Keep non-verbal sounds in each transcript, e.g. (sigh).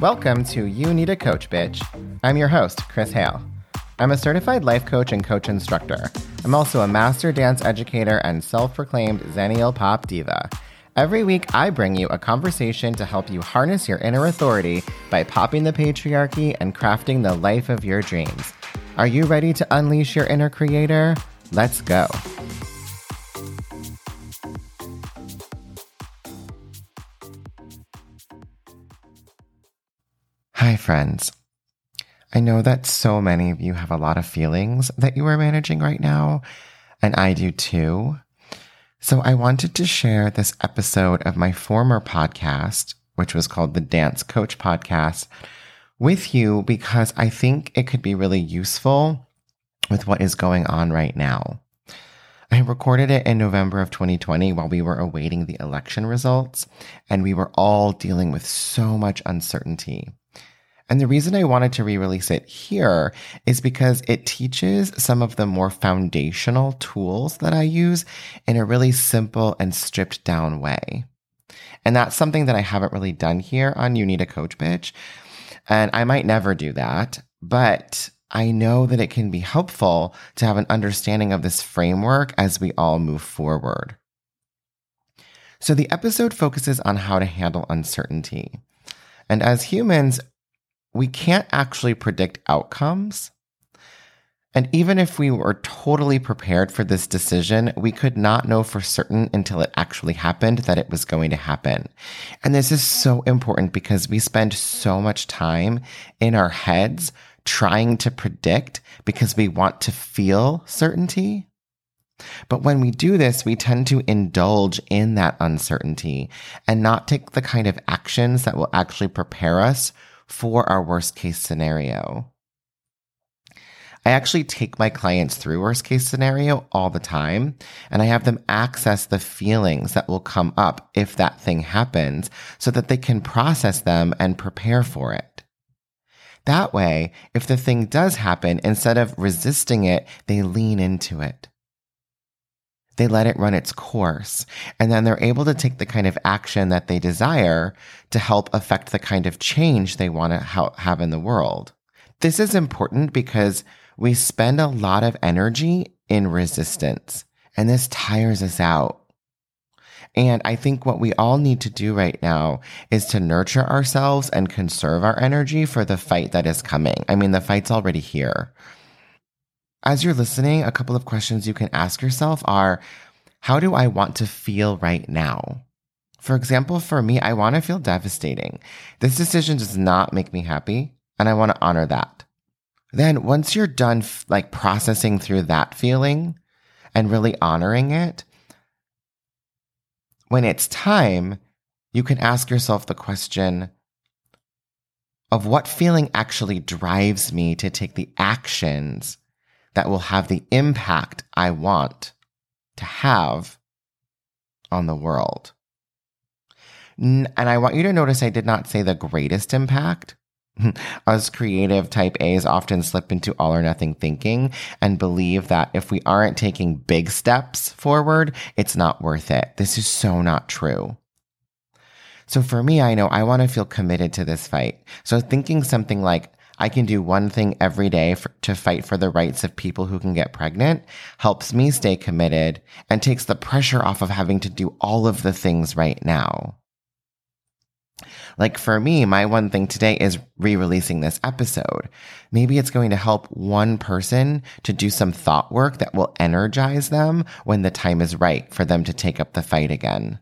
Welcome to You Need a Coach, Bitch. I'm your host, Chris Hale. I'm a certified life coach and coach instructor. I'm also a master dance educator and self proclaimed Xennial Pop Diva. Every week, I bring you a conversation to help you harness your inner authority by popping the patriarchy and crafting the life of your dreams. Are you ready to unleash your inner creator? Let's go. Hi, friends. I know that so many of you have a lot of feelings that you are managing right now, and I do too. So I wanted to share this episode of my former podcast, which was called the Dance Coach Podcast, with you because I think it could be really useful with what is going on right now. I recorded it in November of 2020 while we were awaiting the election results, and we were all dealing with so much uncertainty. And the reason I wanted to re release it here is because it teaches some of the more foundational tools that I use in a really simple and stripped down way. And that's something that I haven't really done here on You Need a Coach Bitch. And I might never do that, but I know that it can be helpful to have an understanding of this framework as we all move forward. So the episode focuses on how to handle uncertainty. And as humans, we can't actually predict outcomes. And even if we were totally prepared for this decision, we could not know for certain until it actually happened that it was going to happen. And this is so important because we spend so much time in our heads trying to predict because we want to feel certainty. But when we do this, we tend to indulge in that uncertainty and not take the kind of actions that will actually prepare us for our worst case scenario. I actually take my clients through worst case scenario all the time and I have them access the feelings that will come up if that thing happens so that they can process them and prepare for it. That way, if the thing does happen, instead of resisting it, they lean into it. They let it run its course. And then they're able to take the kind of action that they desire to help affect the kind of change they want to ha- have in the world. This is important because we spend a lot of energy in resistance and this tires us out. And I think what we all need to do right now is to nurture ourselves and conserve our energy for the fight that is coming. I mean, the fight's already here. As you're listening, a couple of questions you can ask yourself are How do I want to feel right now? For example, for me, I want to feel devastating. This decision does not make me happy, and I want to honor that. Then, once you're done, like processing through that feeling and really honoring it, when it's time, you can ask yourself the question of what feeling actually drives me to take the actions that will have the impact I want to have on the world. And I want you to notice I did not say the greatest impact. (laughs) Us creative type A's often slip into all or nothing thinking and believe that if we aren't taking big steps forward, it's not worth it. This is so not true. So for me, I know I want to feel committed to this fight. So thinking something like, I can do one thing every day for, to fight for the rights of people who can get pregnant helps me stay committed and takes the pressure off of having to do all of the things right now. Like for me, my one thing today is re-releasing this episode. Maybe it's going to help one person to do some thought work that will energize them when the time is right for them to take up the fight again.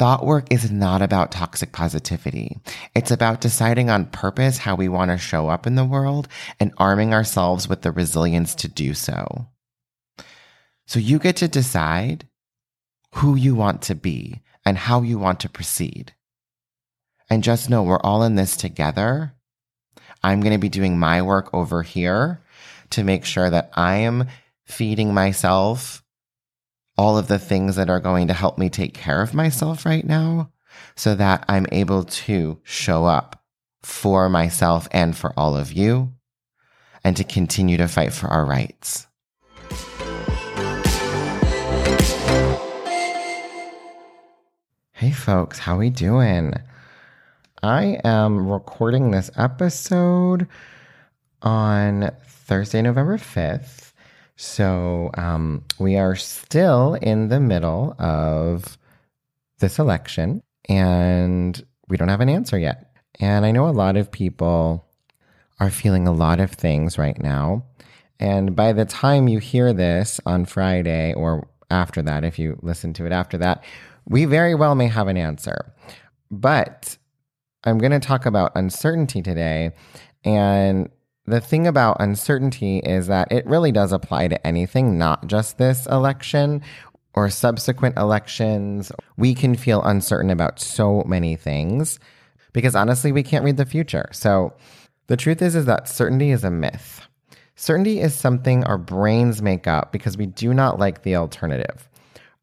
Thought work is not about toxic positivity. It's about deciding on purpose how we want to show up in the world and arming ourselves with the resilience to do so. So you get to decide who you want to be and how you want to proceed. And just know we're all in this together. I'm going to be doing my work over here to make sure that I am feeding myself all of the things that are going to help me take care of myself right now so that I'm able to show up for myself and for all of you and to continue to fight for our rights. Hey folks, how we doing? I am recording this episode on Thursday, November 5th. So um, we are still in the middle of this election and we don't have an answer yet. And I know a lot of people are feeling a lot of things right now. And by the time you hear this on Friday or after that, if you listen to it after that, we very well may have an answer. But I'm going to talk about uncertainty today. And the thing about uncertainty is that it really does apply to anything, not just this election or subsequent elections. We can feel uncertain about so many things because honestly, we can't read the future. So the truth is, is that certainty is a myth. Certainty is something our brains make up because we do not like the alternative,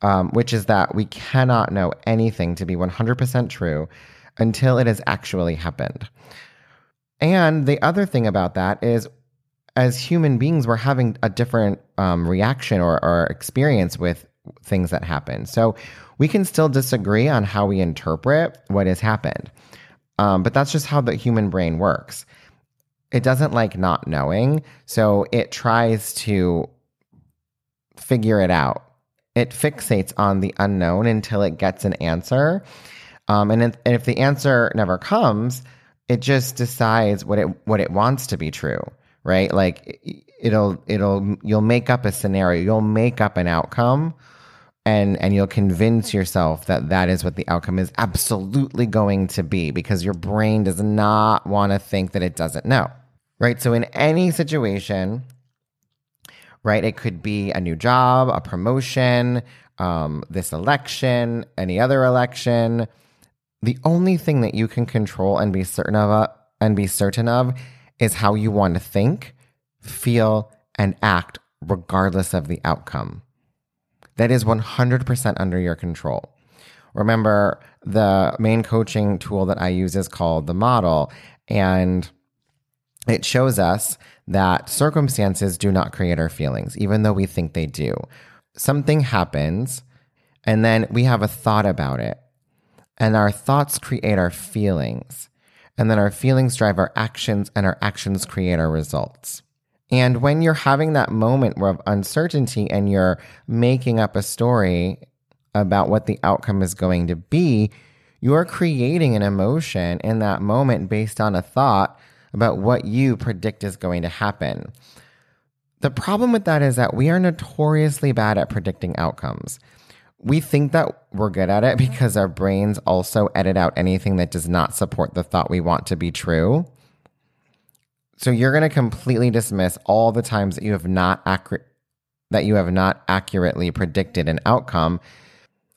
um, which is that we cannot know anything to be 100% true until it has actually happened. And the other thing about that is, as human beings, we're having a different um, reaction or, or experience with things that happen. So we can still disagree on how we interpret what has happened. Um, but that's just how the human brain works. It doesn't like not knowing. So it tries to figure it out. It fixates on the unknown until it gets an answer. Um, and, and if the answer never comes, it just decides what it what it wants to be true, right? Like it'll it'll you'll make up a scenario, you'll make up an outcome, and and you'll convince yourself that that is what the outcome is absolutely going to be because your brain does not want to think that it doesn't know, right? So in any situation, right, it could be a new job, a promotion, um, this election, any other election the only thing that you can control and be certain of uh, and be certain of is how you want to think, feel, and act regardless of the outcome. That is 100% under your control. Remember, the main coaching tool that I use is called the model, and it shows us that circumstances do not create our feelings, even though we think they do. Something happens, and then we have a thought about it and our thoughts create our feelings. And then our feelings drive our actions, and our actions create our results. And when you're having that moment of uncertainty and you're making up a story about what the outcome is going to be, you're creating an emotion in that moment based on a thought about what you predict is going to happen. The problem with that is that we are notoriously bad at predicting outcomes we think that we're good at it because our brains also edit out anything that does not support the thought we want to be true. So you're going to completely dismiss all the times that you have not that you have not accurately predicted an outcome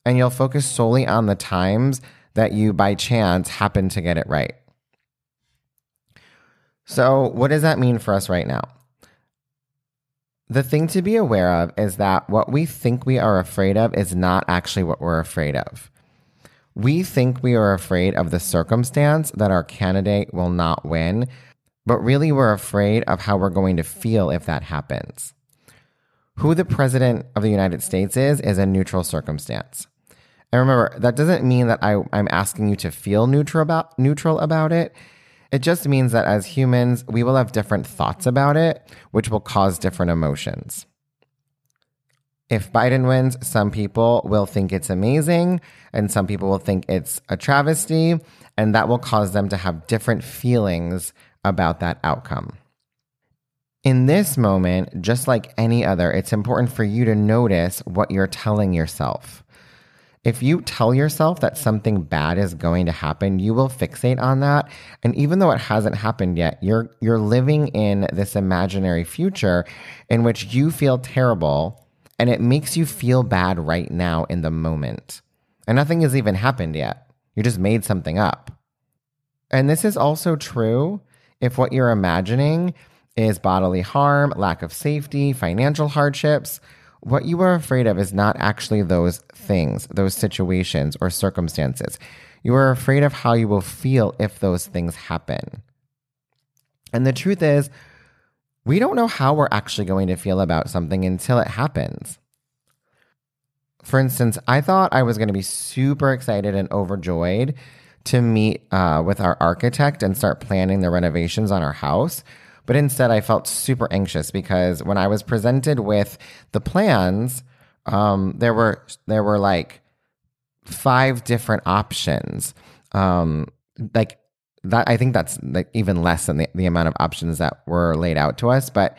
and you'll focus solely on the times that you by chance happen to get it right. So, what does that mean for us right now? The thing to be aware of is that what we think we are afraid of is not actually what we're afraid of. We think we are afraid of the circumstance that our candidate will not win, but really we're afraid of how we're going to feel if that happens. Who the president of the United States is, is a neutral circumstance. And remember, that doesn't mean that I, am asking you to feel neutral about, neutral about it. It just means that as humans, we will have different thoughts about it, which will cause different emotions. If Biden wins, some people will think it's amazing, and some people will think it's a travesty, and that will cause them to have different feelings about that outcome. In this moment, just like any other, it's important for you to notice what you're telling yourself. If you tell yourself that something bad is going to happen, you will fixate on that. And even though it hasn't happened yet, you're you're living in this imaginary future in which you feel terrible and it makes you feel bad right now in the moment. And nothing has even happened yet. You just made something up. And this is also true if what you're imagining is bodily harm, lack of safety, financial hardships, what you are afraid of is not actually those things, those situations or circumstances. You are afraid of how you will feel if those things happen. And the truth is, we don't know how we're actually going to feel about something until it happens. For instance, I thought I was going to be super excited and overjoyed to meet uh, with our architect and start planning the renovations on our house. But instead, I felt super anxious because when I was presented with the plans, um, there were there were like five different options. Um, like that, I think that's like even less than the, the amount of options that were laid out to us. But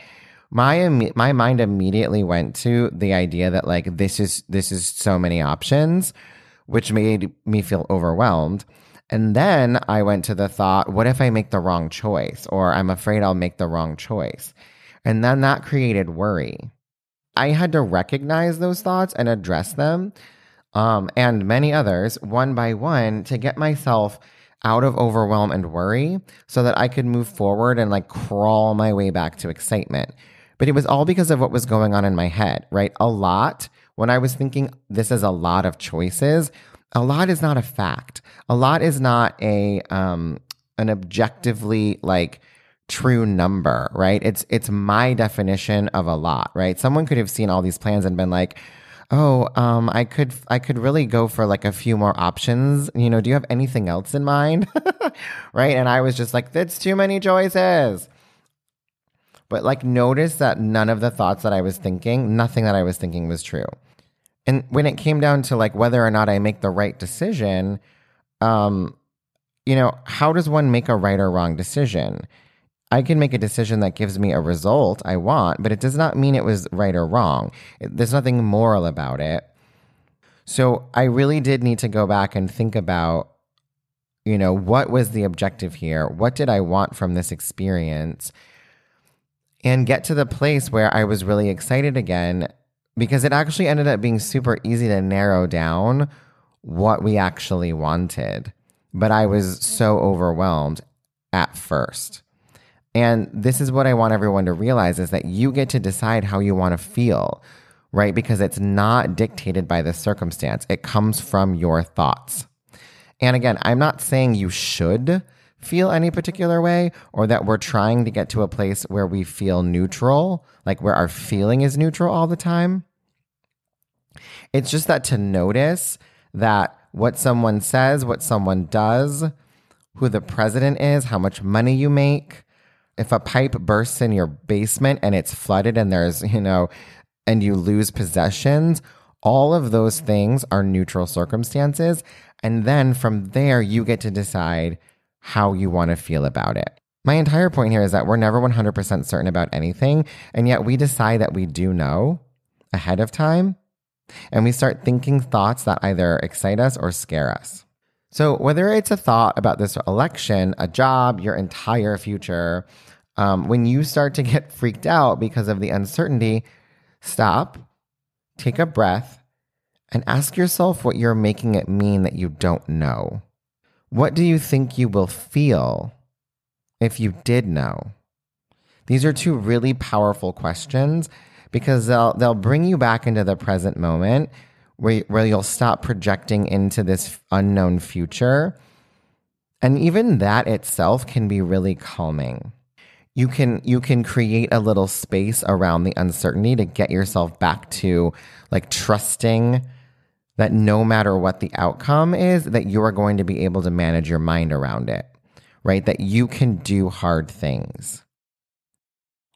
my my mind immediately went to the idea that like this is this is so many options, which made me feel overwhelmed. And then I went to the thought, what if I make the wrong choice? Or I'm afraid I'll make the wrong choice. And then that created worry. I had to recognize those thoughts and address them, um, and many others one by one to get myself out of overwhelm and worry so that I could move forward and like crawl my way back to excitement. But it was all because of what was going on in my head, right? A lot, when I was thinking this is a lot of choices, a lot is not a fact. A lot is not a um an objectively like true number, right? It's it's my definition of a lot, right? Someone could have seen all these plans and been like, "Oh, um I could I could really go for like a few more options. You know, do you have anything else in mind?" (laughs) right? And I was just like, "That's too many choices." But like notice that none of the thoughts that I was thinking, nothing that I was thinking was true. And when it came down to like whether or not I make the right decision, um, you know, how does one make a right or wrong decision? I can make a decision that gives me a result I want, but it does not mean it was right or wrong. There's nothing moral about it. So I really did need to go back and think about, you know, what was the objective here? What did I want from this experience? And get to the place where I was really excited again because it actually ended up being super easy to narrow down what we actually wanted. But I was so overwhelmed at first. And this is what I want everyone to realize is that you get to decide how you want to feel, right? Because it's not dictated by the circumstance. It comes from your thoughts. And again, I'm not saying you should feel any particular way or that we're trying to get to a place where we feel neutral, like where our feeling is neutral all the time. It's just that to notice that what someone says, what someone does, who the president is, how much money you make, if a pipe bursts in your basement and it's flooded and there's, (laughs) you know, and you lose possessions, all of those things are neutral circumstances. And then from there, you get to decide how you want to feel about it. My entire point here is that we're never 100% certain about anything, and yet we decide that we do know ahead of time, and we start thinking thoughts that either excite us or scare us. So, whether it's a thought about this election, a job, your entire future, um, when you start to get freaked out because of the uncertainty, stop, take a breath, and ask yourself what you're making it mean that you don't know. What do you think you will feel if you did know? These are two really powerful questions because they'll they'll bring you back into the present moment where, where you'll stop projecting into this unknown future. And even that itself can be really calming. You can you can create a little space around the uncertainty to get yourself back to like trusting that no matter what the outcome is, that you are going to be able to manage your mind around it, right? That you can do hard things.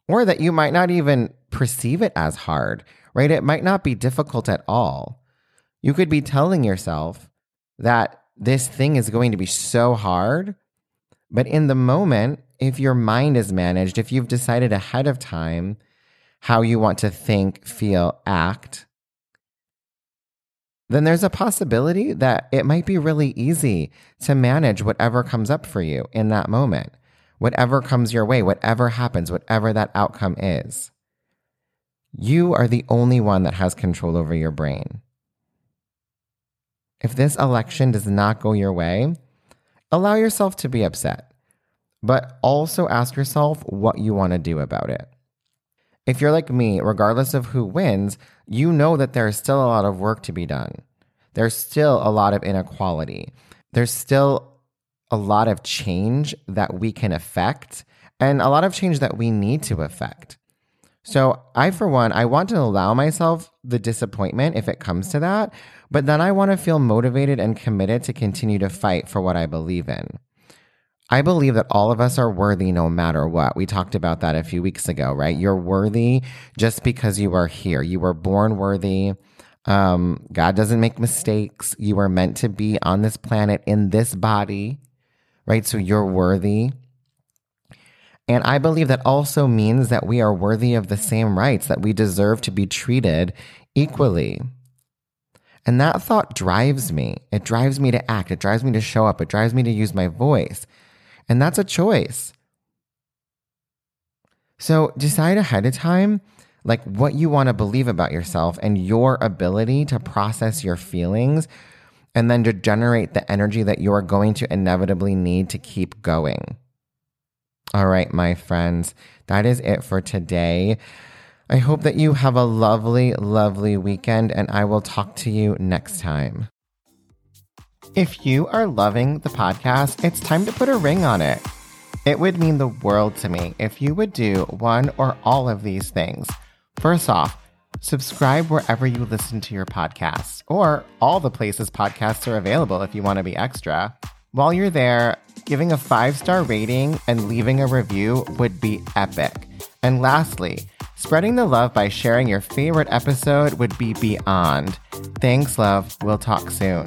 Or that you might not even perceive it as hard, right? It might not be difficult at all. You could be telling yourself that this thing is going to be so hard, but in the moment, if your mind is managed, if you've decided ahead of time how you want to think, feel, act, then there's a possibility that it might be really easy to manage whatever comes up for you in that moment, whatever comes your way, whatever happens, whatever that outcome is. You are the only one that has control over your brain. If this election does not go your way, allow yourself to be upset, but also ask yourself what you want to do about it. If you're like me, regardless of who wins, you know that there's still a lot of work to be done. There's still a lot of inequality. There's still a lot of change that we can affect and a lot of change that we need to affect. So, I, for one, I want to allow myself the disappointment if it comes to that, but then I want to feel motivated and committed to continue to fight for what I believe in. I believe that all of us are worthy no matter what. We talked about that a few weeks ago, right? You're worthy just because you are here. You were born worthy. Um, God doesn't make mistakes. You are meant to be on this planet in this body, right? So you're worthy. And I believe that also means that we are worthy of the same rights, that we deserve to be treated equally. And that thought drives me. It drives me to act. It drives me to show up. It drives me to use my voice. And that's a choice. So decide ahead of time like what you want to believe about yourself and your ability to process your feelings and then to generate the energy that you're going to inevitably need to keep going. All right, my friends, that is it for today. I hope that you have a lovely, lovely weekend, and I will talk to you next time. If you are loving the podcast, it's time to put a ring on it. It would mean the world to me if you would do one or all of these things. First off, subscribe wherever you listen to your podcasts, or all the places podcasts are available if you want to be extra. While you're there, giving a five star rating and leaving a review would be epic. And lastly, spreading the love by sharing your favorite episode would be beyond. Thanks, love. We'll talk soon.